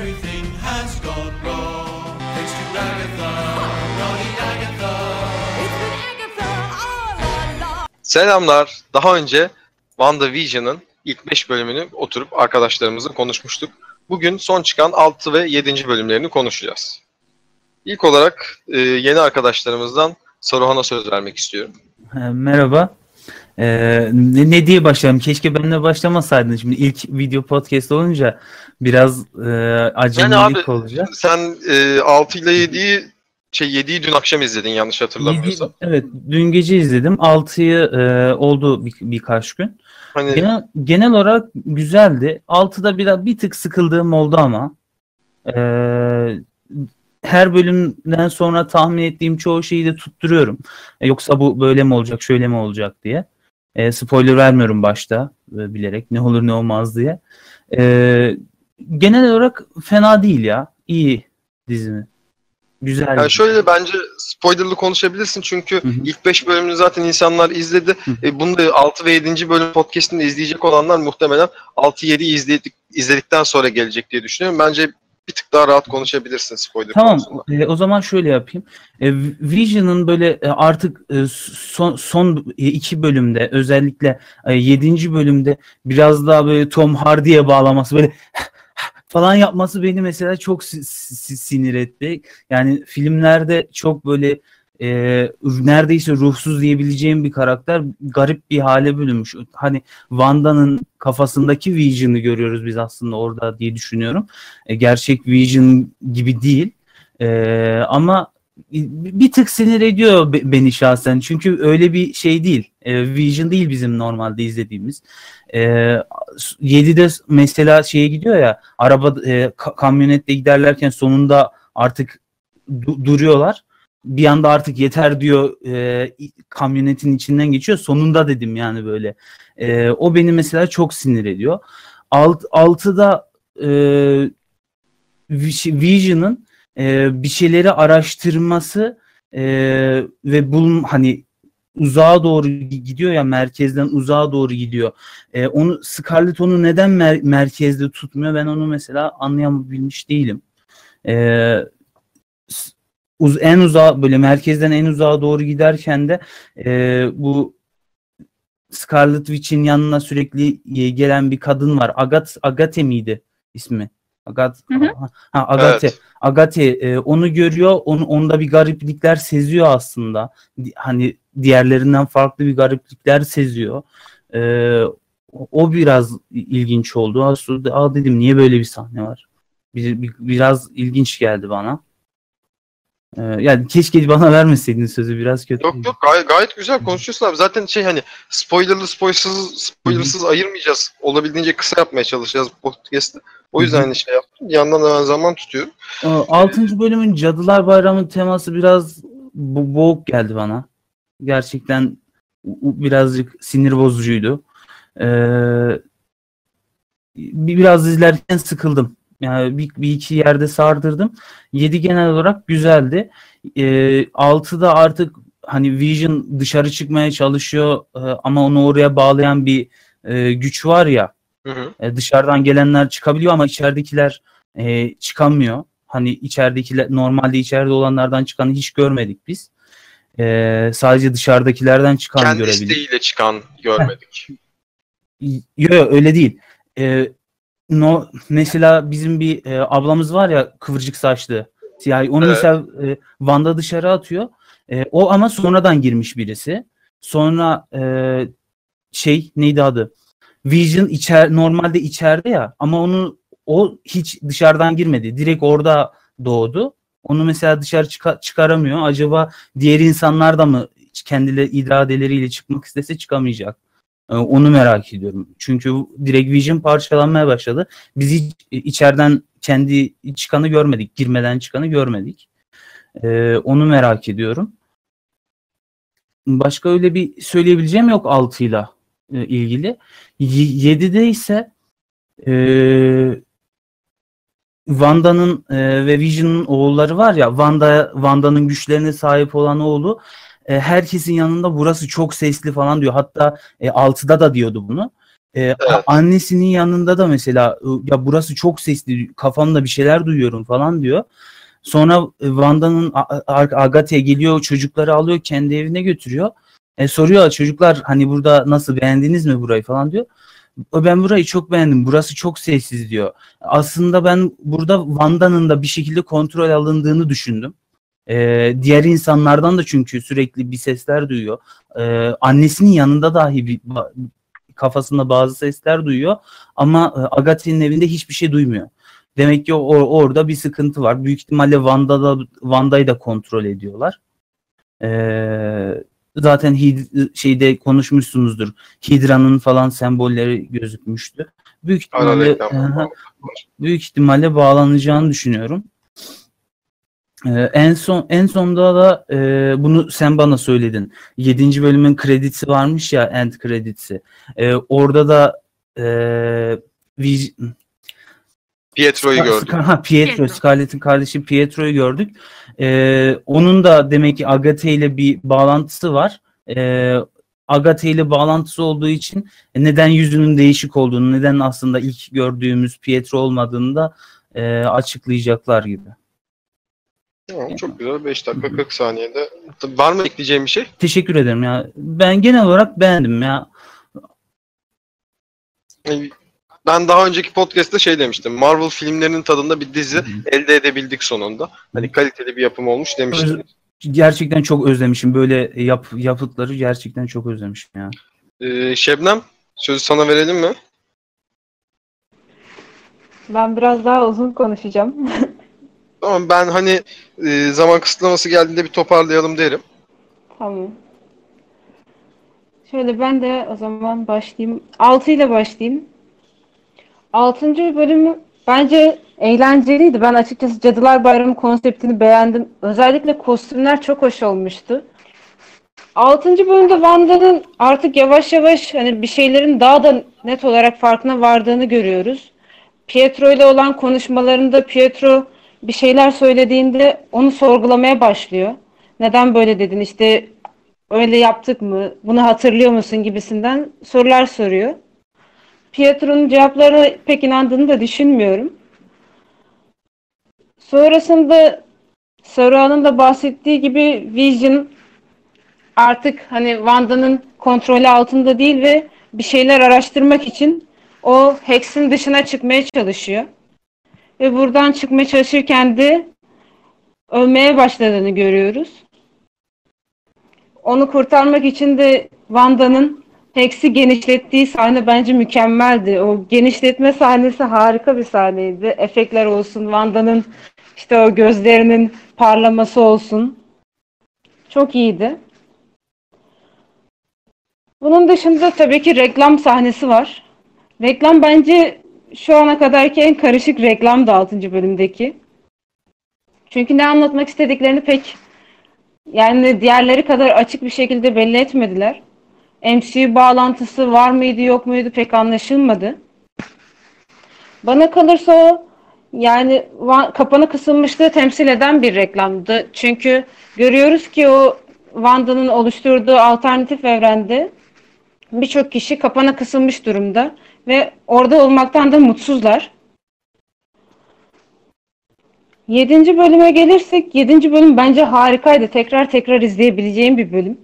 Everything has gone wrong. Thanks to Agatha, naughty Agatha. It's been Agatha all along. Selamlar. Daha önce WandaVision'ın ilk 5 bölümünü oturup arkadaşlarımızla konuşmuştuk. Bugün son çıkan 6 ve 7. bölümlerini konuşacağız. İlk olarak e, yeni arkadaşlarımızdan Saruhan'a söz vermek istiyorum. Merhaba. Ee, ne, ne diye başlayalım? Keşke benimle başlamasaydın. Şimdi ilk video podcast olunca biraz e, acemilik Yani abi, olacak. Sen e, 6 ile 7'yi şey 7'yi dün akşam izledin yanlış hatırlamıyorsam. Evet, dün gece izledim. 6'yı e, oldu bir, birkaç gün. Hani Genel, genel olarak güzeldi. 6'da biraz bir tık sıkıldığım oldu ama e, her bölümden sonra tahmin ettiğim çoğu şeyi de tutturuyorum. E, yoksa bu böyle mi olacak, şöyle mi olacak diye. E, spoiler vermiyorum başta e, bilerek ne olur ne olmaz diye. E, genel olarak fena değil ya. İyi dizimi. Güzel. yani şöyle bence spoilerlı konuşabilirsin çünkü Hı hı. ilk 5 bölümünü zaten insanlar izledi. Hı. E, bunu da 6 ve 7. bölüm podcast'ini izleyecek olanlar muhtemelen 6-7'yi izledik, izledikten sonra gelecek diye düşünüyorum. Bence bir tık daha rahat konuşabilirsin spoiler Tamam. konusunda. e, o zaman şöyle yapayım. E, Vision'ın böyle e, artık e, son son iki bölümde özellikle e, yedinci bölümde biraz daha böyle Tom Hardy'ye bağlaması böyle falan yapması beni mesela çok si- si- sinir etti. Yani filmlerde çok böyle e, neredeyse ruhsuz diyebileceğim bir karakter garip bir hale bölünmüş. Hani Wanda'nın kafasındaki Vision'ı görüyoruz biz aslında orada diye düşünüyorum. E, gerçek Vision gibi değil. E, ama bir tık sinir ediyor be- beni şahsen. Çünkü öyle bir şey değil. E, Vision değil bizim normalde izlediğimiz. E, 7'de mesela şeye gidiyor ya araba e, ka- kamyonette giderlerken sonunda artık du- duruyorlar. Bir anda artık yeter diyor e, kamyonetin içinden geçiyor. Sonunda dedim yani böyle. E, o beni mesela çok sinir ediyor. Alt, 6'da e, Vis- Vision'ın e, bir şeyleri araştırması e, ve bul hani uzağa doğru gidiyor ya merkezden uzağa doğru gidiyor. E, onu Scarlett onu neden mer- merkezde tutmuyor? Ben onu mesela anlayabilmiş değilim. E, uz en uzağa böyle merkezden en uzağa doğru giderken de e, bu Scarlet Witch'in yanına sürekli e, gelen bir kadın var. Agat Agate miydi ismi? Agat Hı hı. ha Agate. Evet. Agate e, onu görüyor. Onu onda bir gariplikler seziyor aslında. Hani diğerlerinden farklı bir gariplikler seziyor. E, o- o biraz ilginç oldu. Aslında aa dedim niye böyle bir sahne var? Bir, bir- biraz ilginç geldi bana. E, yani keşke bana vermeseydin sözü biraz kötü. Yok yok gayet, gayet güzel konuşuyorsun abi. Zaten şey hani spoilerlı spoilersız spoilersız ayırmayacağız. Olabildiğince kısa yapmaya çalışacağız podcast'ı. O yüzden hani şey yaptım. Bir yandan da ben zaman tutuyorum. Ee, Altıncı bölümün Cadılar Bayramı teması biraz bo- boğuk geldi bana. Gerçekten birazcık sinir bozucuydu. Ee, bir- biraz izlerken sıkıldım. Yani bir, bir iki yerde sardırdım. 7 genel olarak güzeldi. Ee, 6'da artık hani Vision dışarı çıkmaya çalışıyor e, ama onu oraya bağlayan bir e, güç var ya. Hı hı. E, dışarıdan gelenler çıkabiliyor ama içeridekiler e, çıkamıyor. Hani içeridekiler normalde içeride olanlardan çıkanı hiç görmedik biz. E, sadece dışarıdakilerden çıkan Kendi görebildik. isteğiyle çıkan görmedik. Yok yok öyle değil. E, no, mesela bizim bir e, ablamız var ya kıvırcık saçlı. Siyahi. Onu Evet. mesela e, Van'da dışarı atıyor. E, o ama sonradan girmiş birisi. Sonra e, şey neydi adı? Vision içer normalde içeride ya ama onu o hiç dışarıdan girmedi. Direkt orada doğdu. Onu mesela dışarı çıka- çıkaramıyor. Acaba diğer insanlar da mı kendileri iradeleriyle çıkmak istese çıkamayacak? Ee, Onu merak ediyorum. Çünkü direkt Vision parçalanmaya başladı. Biz hiç içeriden kendi çıkanı görmedik. Girmeden çıkanı görmedik. Ee, onu merak ediyorum. Başka öyle bir söyleyebileceğim yok 6'yla e, ilgili. 7'de ise e, Wanda'nın e, ve Vision'ın oğulları var ya Wanda Wanda'nın güçlerine sahip olan oğlu e, herkesin yanında burası çok sesli falan diyor. Hatta e, 6'da da diyordu bunu. e, a- annesinin yanında da mesela ı, ya burası çok sesli kafamda bir şeyler duyuyorum falan diyor. Sonra e, Wanda'nın A- A- Agatha'ya geliyor çocukları alıyor kendi evine götürüyor. E, soruyor çocuklar hani burada nasıl beğendiniz mi burayı falan diyor. Ben burayı çok beğendim. Burası çok sessiz diyor. Aslında ben burada Wanda'nın da bir şekilde kontrol alındığını düşündüm. Ee, diğer insanlardan da çünkü sürekli bir sesler duyuyor. Ee, annesinin yanında dahi bir, kafasında bazı sesler duyuyor ama e, Agathe'nin evinde hiçbir şey duymuyor. Demek ki o, orada bir sıkıntı var. Büyük ihtimalle Wanda'da Wanda'yı da kontrol ediyorlar. Ee, zaten Hid- şeyde konuşmuşsunuzdur. Hidra'nın falan sembolleri gözükmüştü. Büyük ihtimalle Aha, büyük ihtimalle bağlanacağını düşünüyorum. Ee, en son en sonda da e, bunu sen bana söyledin. 7. bölümün kredisi varmış ya end kredisi. Ee, orada da e, Viz- Pietro'yu gördüm. Ska- Ha, Pietro, Pietro. Scarlett'in kardeşi Pietro'yu gördük. Ee, onun da demek ki Agatha ile bir bağlantısı var. Ee, Agatha ile bağlantısı olduğu için neden yüzünün değişik olduğunu, neden aslında ilk gördüğümüz Pietro olmadığını da e, açıklayacaklar gibi. Tamam, çok güzel. 5 dakika 40 saniyede. Var mı ekleyeceğim bir şey? Teşekkür ederim ya. Ben genel olarak beğendim ya. Ben daha önceki podcast'te şey demiştim. Marvel filmlerinin tadında bir dizi elde edebildik sonunda. Hani kaliteli bir yapım olmuş demiştim. Gerçekten çok özlemişim. Böyle yap, yapıtları gerçekten çok özlemişim ya. Ee, Şebnem, sözü sana verelim mi? Ben biraz daha uzun konuşacağım. Tamam ben hani e, zaman kısıtlaması geldiğinde bir toparlayalım derim. Tamam. Şöyle ben de o zaman başlayayım. 6 ile başlayayım. 6. bölümü bence eğlenceliydi. Ben açıkçası Cadılar Bayramı konseptini beğendim. Özellikle kostümler çok hoş olmuştu. 6. bölümde Wanda'nın artık yavaş yavaş hani bir şeylerin daha da net olarak farkına vardığını görüyoruz. Pietro ile olan konuşmalarında Pietro bir şeyler söylediğinde onu sorgulamaya başlıyor. Neden böyle dedin? İşte öyle yaptık mı? Bunu hatırlıyor musun gibisinden sorular soruyor. Pietro'nun cevaplarına pek inandığını da düşünmüyorum. Sonrasında Saruhan'ın da bahsettiği gibi Vision artık hani Wanda'nın kontrolü altında değil ve bir şeyler araştırmak için o Hex'in dışına çıkmaya çalışıyor. Ve buradan çıkmaya çalışırken de ölmeye başladığını görüyoruz. Onu kurtarmak için de Wanda'nın Hex'i genişlettiği sahne bence mükemmeldi. O genişletme sahnesi harika bir sahneydi. Efektler olsun, Wanda'nın işte o gözlerinin parlaması olsun. Çok iyiydi. Bunun dışında tabii ki reklam sahnesi var. Reklam bence şu ana kadarki en karışık reklam da 6. bölümdeki. Çünkü ne anlatmak istediklerini pek yani diğerleri kadar açık bir şekilde belli etmediler. MCU bağlantısı var mıydı yok muydu pek anlaşılmadı. Bana kalırsa o yani kapana kısılmışlığı temsil eden bir reklamdı. Çünkü görüyoruz ki o Wanda'nın oluşturduğu alternatif evrende birçok kişi kapana kısılmış durumda ve orada olmaktan da mutsuzlar. Yedinci bölüme gelirsek, yedinci bölüm bence harikaydı. Tekrar tekrar izleyebileceğim bir bölüm.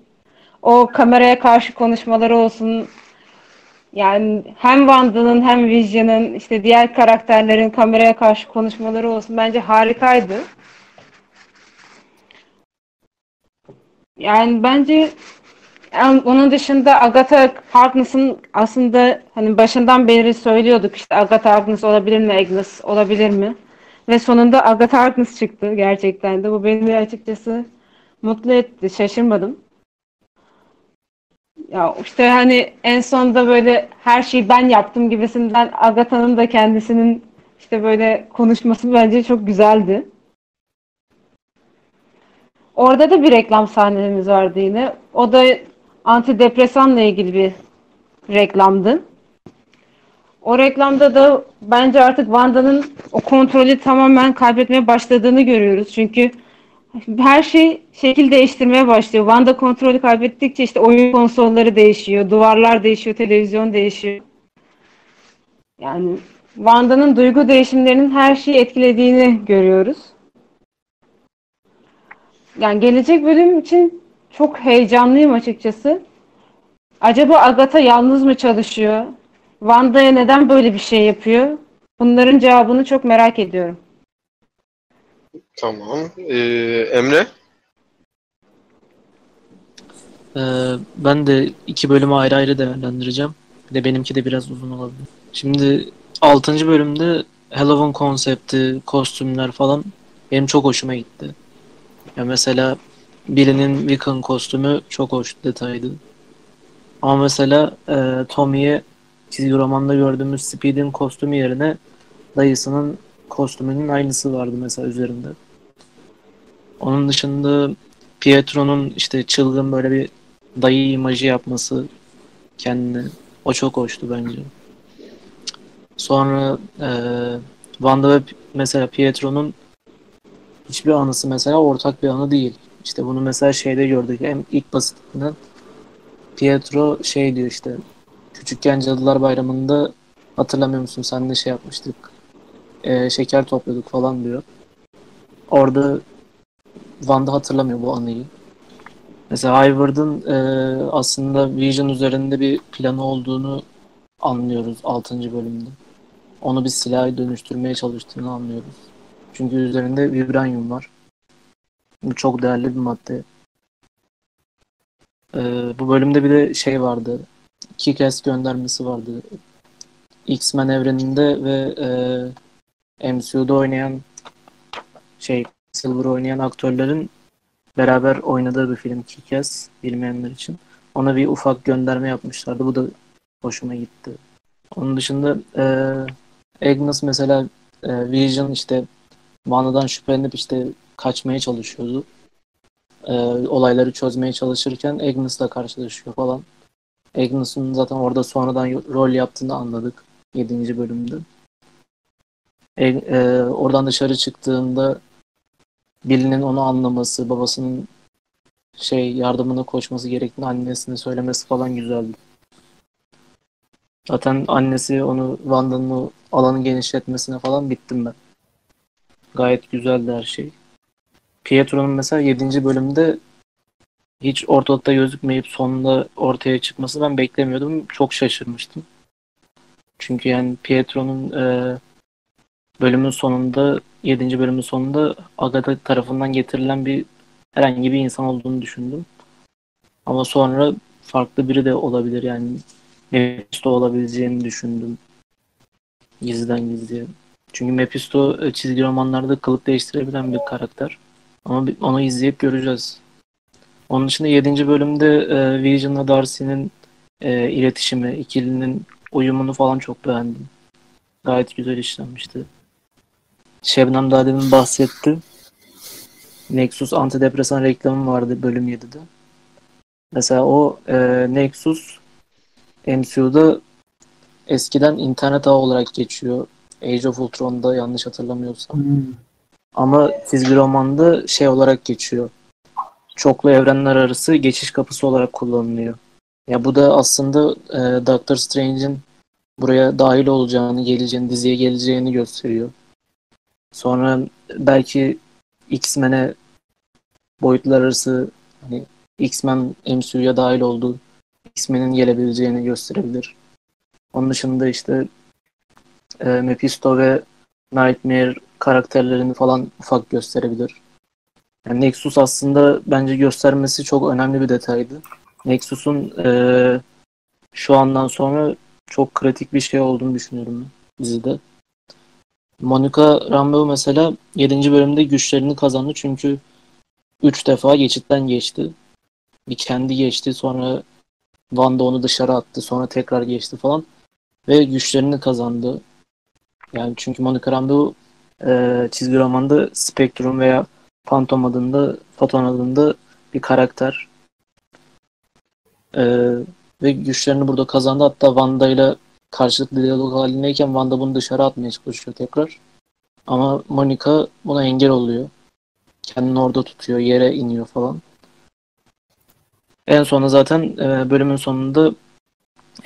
O kameraya karşı konuşmaları olsun, yani hem Wanda'nın hem Vision'ın işte diğer karakterlerin kameraya karşı konuşmaları olsun bence harikaydı. Yani bence onun dışında Agatha Harkness'ın aslında hani başından beri söylüyorduk işte Agatha Harkness olabilir mi, Agnes olabilir mi? Ve sonunda Agatha Harkness çıktı gerçekten de. Bu beni açıkçası mutlu etti. Şaşırmadım. Ya işte hani en sonunda böyle her şeyi ben yaptım gibisinden Agatha'nın da kendisinin işte böyle konuşması bence çok güzeldi. Orada da bir reklam sahnemiz vardı yine. O da antidepresanla ilgili bir reklamdı. O reklamda da bence artık Wanda'nın o kontrolü tamamen kaybetmeye başladığını görüyoruz. Çünkü her şey şekil değiştirmeye başlıyor. Wanda kontrolü kaybettikçe işte oyun konsolları değişiyor, duvarlar değişiyor, televizyon değişiyor. Yani Wanda'nın duygu değişimlerinin her şeyi etkilediğini görüyoruz. Yani gelecek bölüm için çok heyecanlıyım açıkçası. Acaba Agatha yalnız mı çalışıyor? Wanda'ya neden böyle bir şey yapıyor? Bunların cevabını çok merak ediyorum. Tamam. Ee, Emre? Ee, ben de iki bölümü ayrı ayrı değerlendireceğim. Bir de benimki de biraz uzun olabilir. Şimdi 6. bölümde Halloween konsepti, kostümler falan benim çok hoşuma gitti. Ya mesela birinin Wiccan kostümü çok hoş detaydı. Ama mesela e, Tommy'ye çizgi romanda gördüğümüz Speed'in kostümü yerine dayısının kostümünün aynısı vardı mesela üzerinde. Onun dışında Pietro'nun işte çılgın böyle bir dayı imajı yapması kendine o çok hoştu bence. Sonra eee Wanda ve mesela Pietro'nun hiçbir anısı mesela ortak bir anı değil. İşte bunu mesela şeyde gördük. Hem ilk basitinden Pietro şey diyor işte küçükken Cadılar Bayramı'nda hatırlamıyor musun sen de şey yapmıştık eee, şeker topluyorduk falan diyor. Orada Wanda hatırlamıyor bu anıyı. Mesela Hayward'ın e, aslında Vision üzerinde bir planı olduğunu anlıyoruz 6. bölümde. Onu bir silaha dönüştürmeye çalıştığını anlıyoruz. Çünkü üzerinde vibranium var. Bu çok değerli bir madde. E, bu bölümde bir de şey vardı. İki kez göndermesi vardı. X-Men evreninde ve e, MCU'da oynayan şey Silver oynayan aktörlerin beraber oynadığı bir film iki kez bilmeyenler için. Ona bir ufak gönderme yapmışlardı. Bu da hoşuma gitti. Onun dışında e, Agnes mesela e, Vision işte Wanda'dan şüphelenip işte kaçmaya çalışıyordu. E, olayları çözmeye çalışırken Agnes'la karşılaşıyor falan. Agnes'ın zaten orada sonradan rol yaptığını anladık 7. bölümde. E, e, oradan dışarı çıktığında birinin onu anlaması, babasının şey yardımına koşması gerektiğini annesine söylemesi falan güzeldi. Zaten annesi onu Wanda'nın o alanı genişletmesine falan bittim ben. Gayet güzeldi her şey. Pietro'nun mesela 7. bölümde hiç ortalıkta gözükmeyip sonunda ortaya çıkması ben beklemiyordum. Çok şaşırmıştım. Çünkü yani Pietro'nun e, bölümün sonunda 7. bölümün sonunda Agatha tarafından getirilen bir herhangi bir insan olduğunu düşündüm. Ama sonra farklı biri de olabilir yani Mephisto olabileceğini düşündüm. Gizliden gizliye. Çünkü Mephisto e, çizgi romanlarda kılık değiştirebilen bir karakter. Ama onu izleyip göreceğiz. Onun dışında 7. bölümde e, Vision'la Darcy'nin e, iletişimi, ikilinin uyumunu falan çok beğendim. Gayet güzel işlenmişti. Şebnem daha demin bahsetti. Nexus antidepresan reklamı vardı bölüm 7'de. Mesela o e, Nexus MCU'da eskiden internet ağı olarak geçiyor. Age of Ultron'da yanlış hatırlamıyorsam. Ama çizgi romanda şey olarak geçiyor. Çoklu evrenler arası geçiş kapısı olarak kullanılıyor. Ya bu da aslında e, Doctor Strange'in buraya dahil olacağını, geleceğini, diziye geleceğini gösteriyor. Sonra belki X-Men'e boyutlar arası hani X-Men MCU'ya dahil olduğu X-Men'in gelebileceğini gösterebilir. Onun dışında işte e, Mephisto ve Nightmare karakterlerini falan ufak gösterebilir. Yani Nexus aslında bence göstermesi çok önemli bir detaydı. Nexus'un e, şu andan sonra çok kritik bir şey olduğunu düşünüyorum dizide. Monica Rambeau mesela 7. bölümde güçlerini kazandı çünkü 3 defa geçitten geçti. Bir kendi geçti sonra Wanda onu dışarı attı sonra tekrar geçti falan ve güçlerini kazandı. Yani çünkü Monica Rambeau e, çizgi romanda Spectrum veya Phantom adında, Photon adında bir karakter. E, ve güçlerini burada kazandı. Hatta Wanda ile karşılıklı diyalog halindeyken Wanda bunu dışarı atmaya çalışıyor tekrar. Ama Monica buna engel oluyor. Kendini orada tutuyor, yere iniyor falan. En sonunda zaten e, bölümün sonunda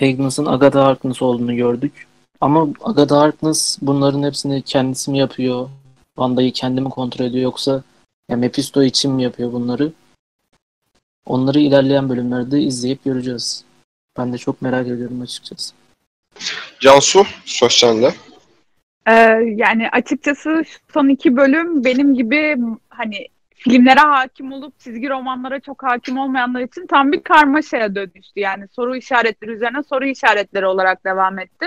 Agnes'ın Agatha Harkness olduğunu gördük. Ama Agatha Harkness bunların hepsini kendisi mi yapıyor? Wanda'yı kendi mi kontrol ediyor yoksa ya Mephisto için mi yapıyor bunları? Onları ilerleyen bölümlerde izleyip göreceğiz. Ben de çok merak ediyorum açıkçası. Cansu, söz sende. Ee, yani açıkçası şu son iki bölüm benim gibi hani filmlere hakim olup çizgi romanlara çok hakim olmayanlar için tam bir karmaşaya dönüştü. Yani soru işaretleri üzerine soru işaretleri olarak devam etti.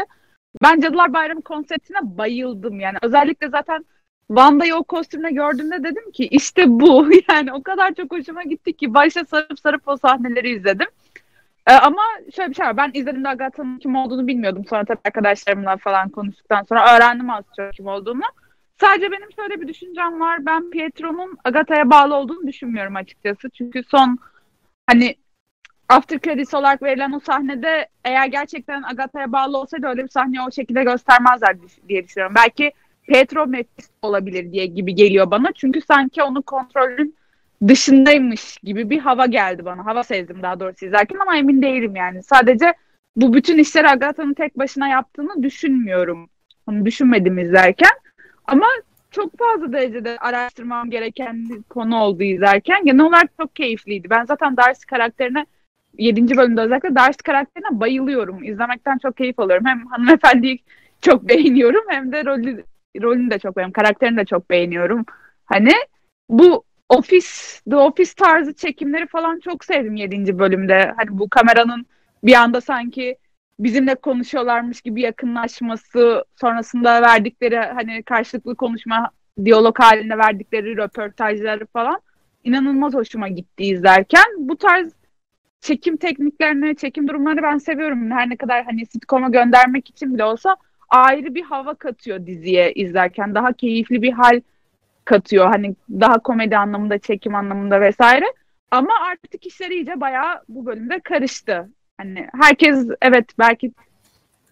Ben Cadılar Bayramı konseptine bayıldım. Yani özellikle zaten Wanda'yı o kostümle gördüğümde dedim ki işte bu. Yani o kadar çok hoşuma gitti ki başta sarıp sarıp o sahneleri izledim. Ee, ama şöyle bir şey var. Ben izlediğimde Agatha'nın kim olduğunu bilmiyordum. Sonra tabii arkadaşlarımla falan konuştuktan sonra öğrendim az çok kim olduğunu. Sadece benim şöyle bir düşüncem var. Ben Pietro'nun Agatha'ya bağlı olduğunu düşünmüyorum açıkçası. Çünkü son hani after credits olarak verilen o sahnede eğer gerçekten Agatha'ya bağlı olsaydı öyle bir sahneyi o şekilde göstermezler diye- düşünüyorum. Belki Pietro Mephisto olabilir diye gibi geliyor bana. Çünkü sanki onun kontrolün dışındaymış gibi bir hava geldi bana. Hava sezdim daha doğrusu izlerken ama emin değilim yani. Sadece bu bütün işleri Agatha'nın tek başına yaptığını düşünmüyorum. Onu düşünmedim izlerken. Ama çok fazla derecede araştırmam gereken konu oldu izlerken. Genel olarak çok keyifliydi. Ben zaten Darcy karakterine 7. bölümde özellikle Darcy karakterine bayılıyorum. İzlemekten çok keyif alıyorum. Hem hanımefendiyi çok beğeniyorum hem de rolü, rolünü de çok beğeniyorum. Karakterini de çok beğeniyorum. Hani bu Office, The Office tarzı çekimleri falan çok sevdim 7. bölümde. Hani bu kameranın bir anda sanki bizimle konuşuyorlarmış gibi yakınlaşması, sonrasında verdikleri hani karşılıklı konuşma, diyalog halinde verdikleri röportajları falan inanılmaz hoşuma gitti izlerken. Bu tarz çekim tekniklerini, çekim durumlarını ben seviyorum. Her ne kadar hani sitcom'a göndermek için bile olsa ayrı bir hava katıyor diziye izlerken. Daha keyifli bir hal katıyor. Hani daha komedi anlamında, çekim anlamında vesaire. Ama artık işler iyice bayağı bu bölümde karıştı. Hani herkes evet belki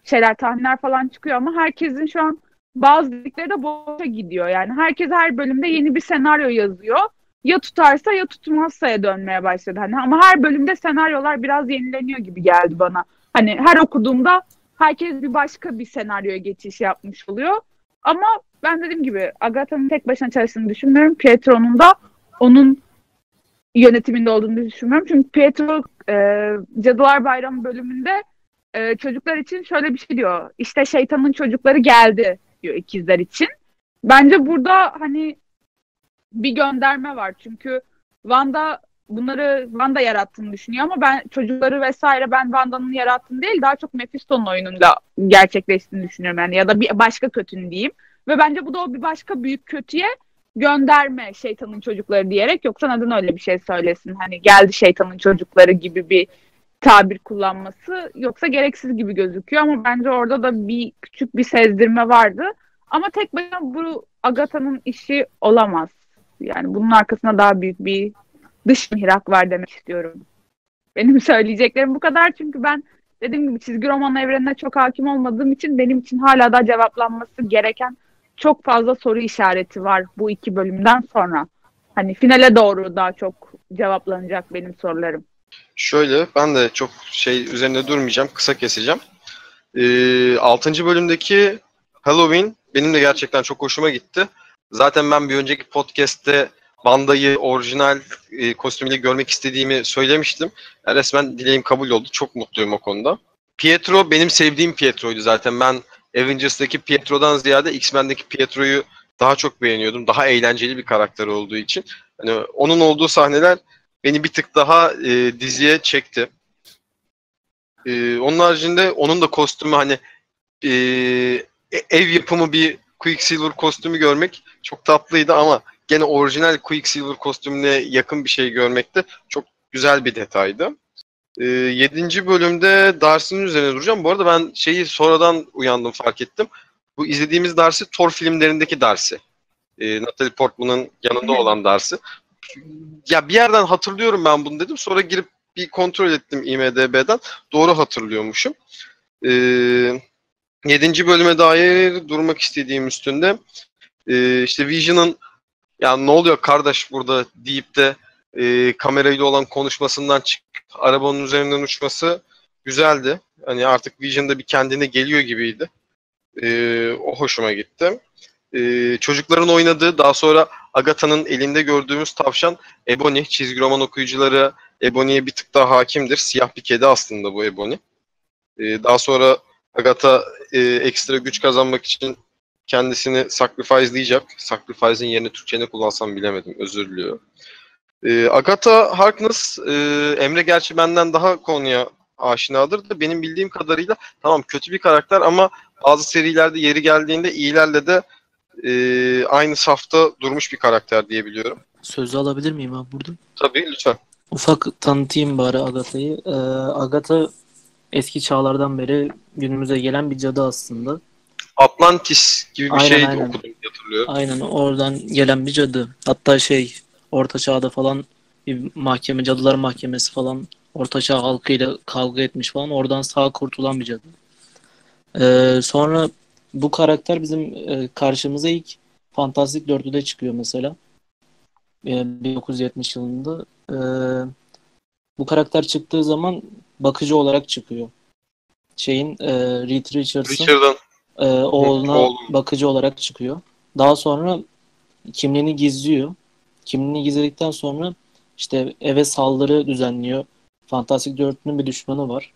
şeyler tahminler falan çıkıyor ama herkesin şu an bazı dedikleri de boşa gidiyor. Yani herkes her bölümde yeni bir senaryo yazıyor. Ya tutarsa ya tutmazsa'ya dönmeye başladı. Hani ama her bölümde senaryolar biraz yenileniyor gibi geldi bana. Hani her okuduğumda herkes bir başka bir senaryoya geçiş yapmış oluyor. Ama ben dediğim gibi Agatha'nın tek başına çalıştığını düşünmüyorum. Pietro'nun da onun yönetiminde olduğunu düşünmüyorum. Çünkü Pietro e, Cadılar Bayramı bölümünde e, çocuklar için şöyle bir şey diyor. İşte şeytanın çocukları geldi diyor ikizler için. Bence burada hani bir gönderme var. Çünkü Wanda bunları Wanda yarattığını düşünüyor ama ben çocukları vesaire ben Wanda'nın yarattığını değil daha çok Mephisto'nun oyununda gerçekleştiğini düşünüyorum yani ya da bir başka kötünün diyeyim. Ve bence bu da o bir başka büyük kötüye gönderme şeytanın çocukları diyerek yoksa neden öyle bir şey söylesin hani geldi şeytanın çocukları gibi bir tabir kullanması yoksa gereksiz gibi gözüküyor ama bence orada da bir küçük bir sezdirme vardı. Ama tek başına bu Agatha'nın işi olamaz. Yani bunun arkasında daha büyük bir dış mihrak var demek istiyorum. Benim söyleyeceklerim bu kadar çünkü ben dediğim gibi çizgi roman evrenine çok hakim olmadığım için benim için hala da cevaplanması gereken çok fazla soru işareti var bu iki bölümden sonra. Hani finale doğru daha çok cevaplanacak benim sorularım. Şöyle ben de çok şey üzerinde durmayacağım. Kısa keseceğim. Ee, 6. bölümdeki Halloween benim de gerçekten çok hoşuma gitti. Zaten ben bir önceki podcast'te Banda'yı orijinal e, kostümüyle görmek istediğimi söylemiştim. Yani resmen dileğim kabul oldu. Çok mutluyum o konuda. Pietro benim sevdiğim Pietro'ydu zaten. Ben Avengers'daki Pietro'dan ziyade X-Men'deki Pietro'yu daha çok beğeniyordum. Daha eğlenceli bir karakter olduğu için. Hani onun olduğu sahneler beni bir tık daha e, diziye çekti. E, onun haricinde onun da kostümü hani e, ev yapımı bir Quicksilver kostümü görmek çok tatlıydı ama gene orijinal Quicksilver kostümüne yakın bir şey görmek de çok güzel bir detaydı. E, 7. bölümde Darcy'nin üzerine duracağım. Bu arada ben şeyi sonradan uyandım fark ettim. Bu izlediğimiz Darcy Thor filmlerindeki Darcy. E, Natalie Portman'ın yanında olan Darcy ya bir yerden hatırlıyorum ben bunu dedim. Sonra girip bir kontrol ettim IMDB'den. Doğru hatırlıyormuşum. Ee, 7. bölüme dair durmak istediğim üstünde ee, işte Vision'ın ya ne oluyor kardeş burada deyip de e, kamerayla olan konuşmasından çıkıp arabanın üzerinden uçması güzeldi. Hani artık Vision'da bir kendine geliyor gibiydi. Ee, o hoşuma gitti. Ee, çocukların oynadığı daha sonra Agatha'nın elinde gördüğümüz tavşan Ebony. Çizgi roman okuyucuları Ebony'ye bir tık daha hakimdir. Siyah bir kedi aslında bu Ebony. Ee, daha sonra Agatha e, ekstra güç kazanmak için kendisini sacrifice'layacak. Sacrifice'in yerine Türkçe ne kullansam bilemedim. Özür diliyorum. Ee, Agatha Harkness, e, Emre gerçi benden daha konuya aşinadır da benim bildiğim kadarıyla tamam kötü bir karakter ama bazı serilerde yeri geldiğinde iyilerle de e, aynı safta durmuş bir karakter diye biliyorum. Sözü alabilir miyim abi burada? Tabii lütfen. Ufak tanıtayım bari Agatha'yı. Ee, Agatha eski çağlardan beri günümüze gelen bir cadı aslında. Atlantis gibi bir Aynen, şey aynen. okudum hatırlıyorum. Aynen oradan gelen bir cadı. Hatta şey Orta Çağ'da falan bir mahkeme, cadılar mahkemesi falan Orta Çağ halkıyla kavga etmiş falan. Oradan sağ kurtulan bir cadı. Ee, sonra bu karakter bizim e, karşımıza ilk Fantastic Dörtlü'de çıkıyor mesela. Ee, 1970 yılında. Ee, bu karakter çıktığı zaman bakıcı olarak çıkıyor. Şeyin e, Reed Richards'ın Richard'ın e, oğluna oğlum. bakıcı olarak çıkıyor. Daha sonra kimliğini gizliyor. Kimliğini gizledikten sonra işte eve saldırı düzenliyor. Fantastik Dörtlü'nün bir düşmanı var.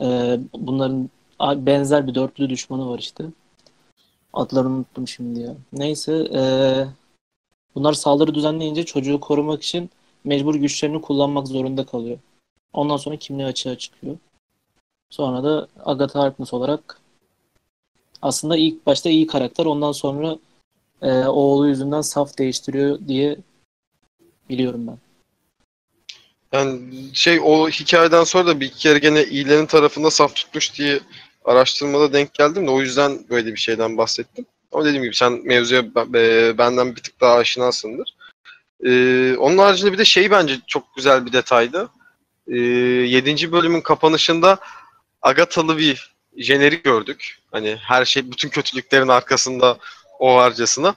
E, bunların benzer bir dörtlü düşmanı var işte. Adlarını unuttum şimdi ya. Neyse e, bunlar saldırı düzenleyince çocuğu korumak için mecbur güçlerini kullanmak zorunda kalıyor. Ondan sonra kimliği açığa çıkıyor. Sonra da Agatha Harkness olarak aslında ilk başta iyi karakter ondan sonra e, oğlu yüzünden saf değiştiriyor diye biliyorum ben. Yani şey o hikayeden sonra da bir iki kere gene iyilerin tarafında saf tutmuş diye araştırmada denk geldim de o yüzden böyle bir şeyden bahsettim. Ama dediğim gibi sen mevzuya e, benden bir tık daha aşinasındır. Ee, onun haricinde bir de şey bence çok güzel bir detaydı. Ee, 7. bölümün kapanışında Agathalı bir jenerik gördük. Hani her şey bütün kötülüklerin arkasında o harcasına.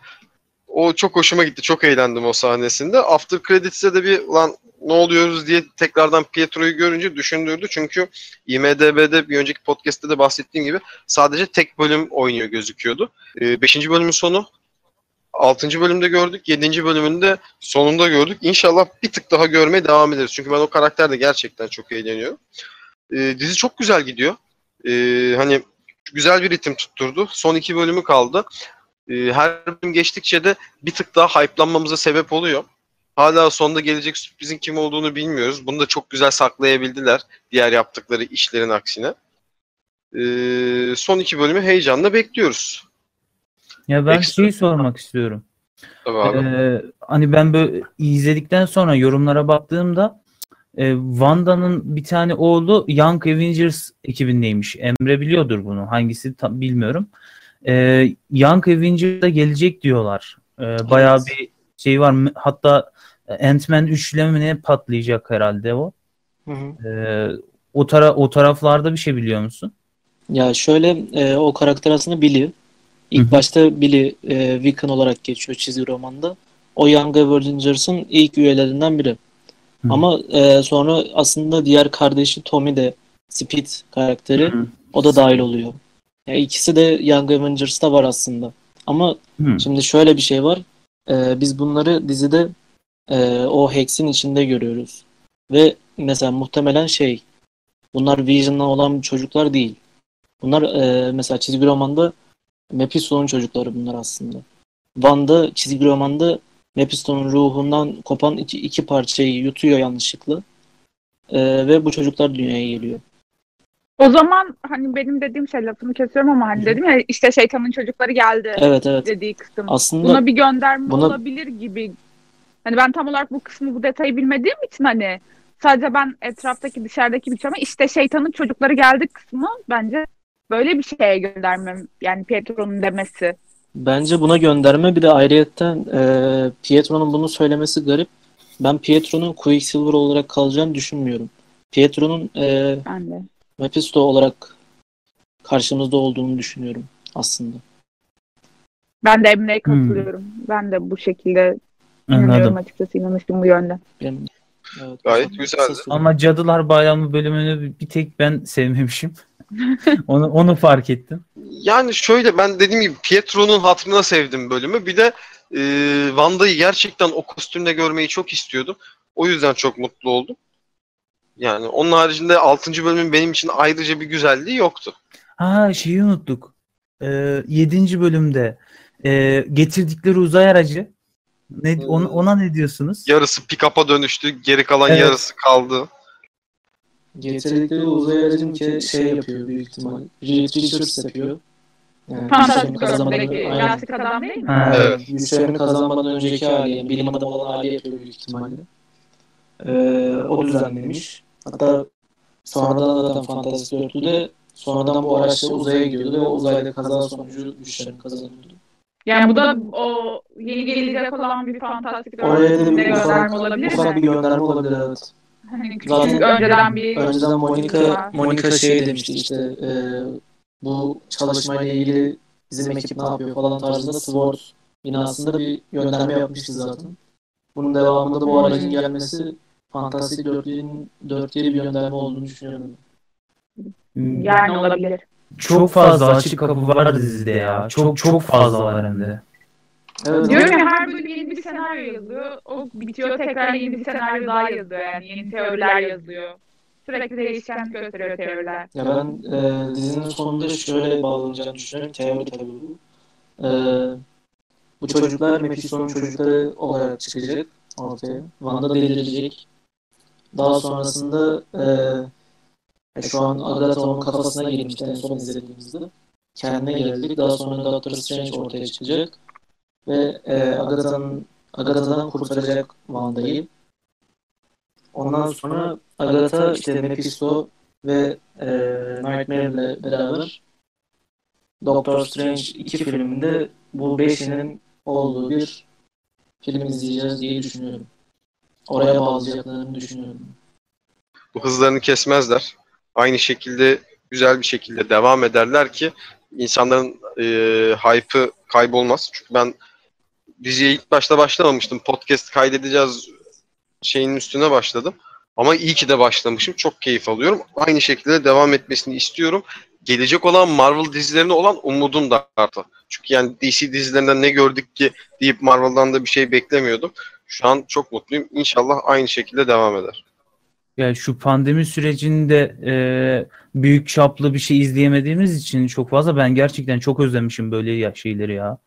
O çok hoşuma gitti. Çok eğlendim o sahnesinde. After Credits'e de bir lan ne oluyoruz diye tekrardan Pietro'yu görünce düşündürdü. Çünkü IMDB'de bir önceki podcast'te de bahsettiğim gibi sadece tek bölüm oynuyor gözüküyordu. 5. bölümün sonu 6. bölümde gördük. 7. bölümünde sonunda gördük. İnşallah bir tık daha görmeye devam ederiz. Çünkü ben o karakterde gerçekten çok eğleniyorum. Ee, dizi çok güzel gidiyor. Ee, hani güzel bir ritim tutturdu. Son iki bölümü kaldı. Ee, her bölüm geçtikçe de bir tık daha hype'lanmamıza sebep oluyor. Hala sonda gelecek sürprizin kim olduğunu bilmiyoruz. Bunu da çok güzel saklayabildiler diğer yaptıkları işlerin aksine. Ee, son iki bölümü heyecanla bekliyoruz. Ya ben Ekstra. şeyi sormak istiyorum. Tabii abi. Ee, hani ben böyle izledikten sonra yorumlara baktığımda e, Wanda'nın bir tane oğlu Young Avengers ekibindeymiş. Emre biliyordur bunu. Hangisi tam bilmiyorum. Ee, Young Avengers'da gelecek diyorlar. Ee, bayağı Evet. bir şey var. Hatta Ant-Man üçlemine patlayacak herhalde o. Hı hı. Ee, o tara o taraflarda bir şey biliyor musun? Ya şöyle e, o karakter aslında Billy. İlk Hı hı. başta Billy e, Wiccan olarak geçiyor çizgi romanda. O Young Avengers'ın ilk üyelerinden biri. Hı. Ama e, sonra aslında diğer kardeşi Tommy de Speed karakteri Hı. o da dahil oluyor. Ya ikisi de Young Avengers'ta var aslında. Ama Hı. Şimdi şöyle bir şey var. Ee, biz bunları dizide e, o Hex'in içinde görüyoruz. Ve mesela muhtemelen şey bunlar Vision'la olan çocuklar değil. Bunlar e, mesela çizgi romanda Mephisto'nun çocukları bunlar aslında. Wanda çizgi romanda Mephisto'nun ruhundan kopan iki, iki parçayı yutuyor yanlışlıkla. E, ve bu çocuklar dünyaya geliyor. O zaman hani benim dediğim şey lafını kesiyorum ama hani dedim ya işte şeytanın çocukları geldi Evet evet. dediği kısım. Aslında Buna bir gönderme buna- olabilir gibi. Hani ben tam olarak bu kısmı bu detayı bilmediğim için hani sadece ben etraftaki dışarıdaki bir şey ama işte şeytanın çocukları geldi kısmı bence böyle bir şeye göndermem yani Pietro'nun demesi. Bence buna gönderme bir de ayrıyetten e, Pietro'nun bunu söylemesi garip. Ben Pietro'nun Quicksilver olarak kalacağını düşünmüyorum. Pietro'nun e, Ben de. Mephisto olarak karşımızda olduğunu düşünüyorum aslında. Ben de Emre'ye Hmm. katılıyorum. Ben de bu şekilde inanıyorum Anladım. açıkçası inanışım bu yönde. Benim, evet, Gayet güzeldi. Ama Cadılar Bayramı bölümünü bir tek ben sevmemişim. Onu, onu fark ettim. Yani şöyle ben dediğim gibi Pietro'nun hatırına sevdim bölümü. Bir de e, Wanda'yı gerçekten o kostümde görmeyi çok istiyordum. O yüzden çok mutlu oldum. Yani onun haricinde 6. bölümün benim için ayrıca bir güzelliği yoktu. Ha şeyi unuttuk. Ee, 7. bölümde e, getirdikleri uzay aracı. Ne, ona, ona ne diyorsunuz? Yarısı pick-up'a dönüştü, geri kalan Evet. yarısı kaldı. Getirdikleri uzay aracın ki şey yapıyor büyük ihtimal. Reed Richards yapıyor. Yani Fantastik kazanmadan, lastik adam değil mi? Ha, Evet. Güçlerini kazanmadan önceki hali, yani bilim adamı olan hali yapıyor büyük ihtimalle. Ee, o düzenlemiş. Hatta sonradan zaten Fantastik Dörtlü'de sonradan bu araçla uzaya gidiyordu ve o uzayda kaza sonucu güçlerini kazanıyordu. Yani bu da o yeni gelecek olan bir fantastik Oraya bir ufak, gönderme olabilir ufak bir mi? gönderme olabilir evet. Hani küçük Zaten önceden bir Önceden Monica, var. Monica şey demişti işte e, bu çalışmayla ilgili bizim ekip ne yapıyor falan tarzında SWORD binasında bir gönderme yapmıştı zaten. Bunun devamında da bu aracın gelmesi Fantastik Dörtlüğün dörtlüğe bir gönderme olduğunu düşünüyorum. yani olabilir. Çok fazla açık kapı var dizide ya. Çok çok fazla var hem de. Evet, Diyorum ya her bölüm yeni bir senaryo yazıyor. O bitiyor tekrar yeni bir senaryo daha yazıyor. Yani yeni teoriler yazıyor. Sürekli değişken gösteriyor teoriler. ya ben e, dizinin sonunda şöyle bağlanacağını düşünüyorum. Teori tabii bu. E, bu çocuklar Mephisto'nun çocukları olarak çıkacak ortaya. Wanda delirecek. Daha sonrasında e, e, şu an Agatha onun kafasına girmişti en son izlediğimizde. Kendine gelecek. Daha sonra Doctor Strange ortaya çıkacak. Ve e, Agatha'nın Agatha'dan kurtaracak Wanda'yı. Ondan sonra Agatha işte Mephisto ve e, Nightmare ile beraber Doctor Strange 2 filminde bu beşinin olduğu bir film izleyeceğiz diye düşünüyorum. Oraya bağlayacaklarını düşünüyorum. Bu hızlarını kesmezler. Aynı şekilde güzel bir şekilde devam ederler ki insanların e, hype'ı kaybolmaz. Çünkü ben diziye ilk başta başlamamıştım. Podcast kaydedeceğiz şeyin üstüne başladım. Ama iyi ki de başlamışım. Çok keyif alıyorum. Aynı şekilde devam etmesini istiyorum. Gelecek olan Marvel dizilerine olan umudum da arttı. Çünkü yani DC dizilerinden ne gördük ki deyip Marvel'dan da bir şey beklemiyordum. Şu an çok mutluyum. İnşallah aynı şekilde devam eder. Ya şu pandemi sürecinde e, büyük çaplı bir şey izleyemediğimiz için çok fazla ben gerçekten çok özlemişim böyle ya- şeyleri ya.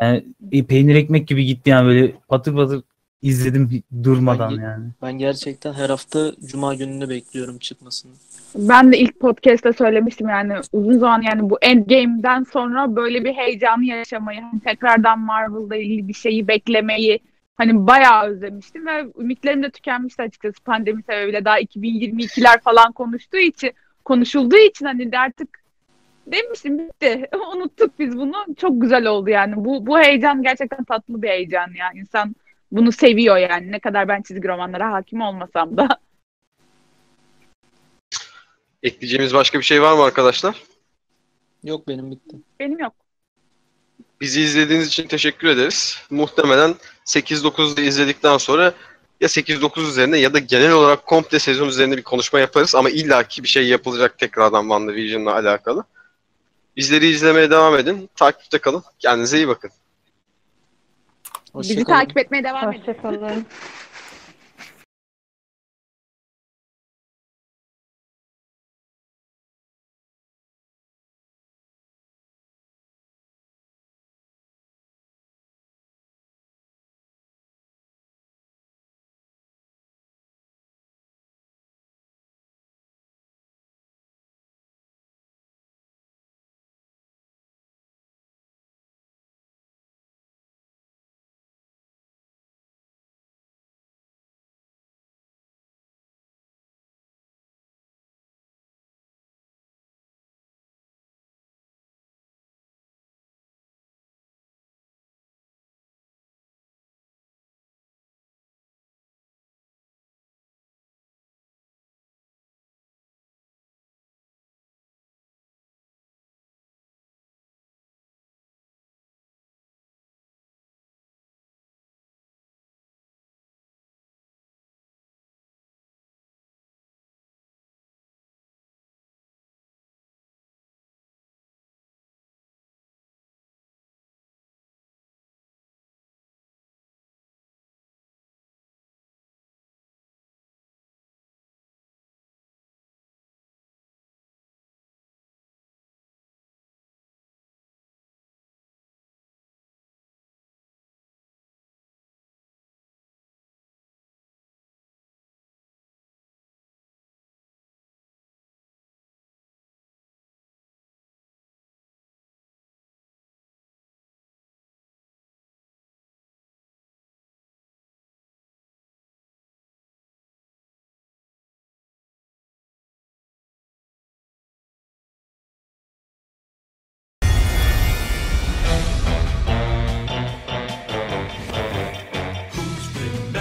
Yani e, peynir ekmek gibi gitti yani böyle patır patır izledim durmadan Ben- yani. Ben gerçekten her hafta Cuma gününü bekliyorum çıkmasını. Ben de ilk podcast'ta söylemiştim yani uzun zaman yani bu Endgame'den sonra böyle bir heyecanı yaşamayı, hani tekrardan Marvel'la ilgili bir şeyi beklemeyi hani bayağı özlemiştim ve ümitlerim de tükenmişti açıkçası pandemi sebebiyle daha 2022'ler falan konuştuğu için konuşulduğu için hani de artık demiştim bitti. Unuttuk biz bunu. Çok güzel oldu yani. Bu bu heyecan gerçekten tatlı bir heyecan yani. İnsan bunu seviyor yani. Ne kadar ben çizgi romanlara hakim olmasam da. Ekleyeceğimiz başka bir şey var mı arkadaşlar? Yok benim bitti. Benim yok. Bizi izlediğiniz için teşekkür ederiz. Muhtemelen 8-9'da izledikten sonra ya 8-9 üzerine ya da genel olarak komple sezon üzerine bir konuşma yaparız ama illaki bir şey yapılacak tekrardan WandaVision'la alakalı. Bizleri izlemeye devam edin. Takipte kalın. Kendinize iyi bakın. Bizi Hoşça kalın. takip etmeye devam edin. Hoşçakalın.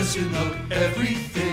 person of everything.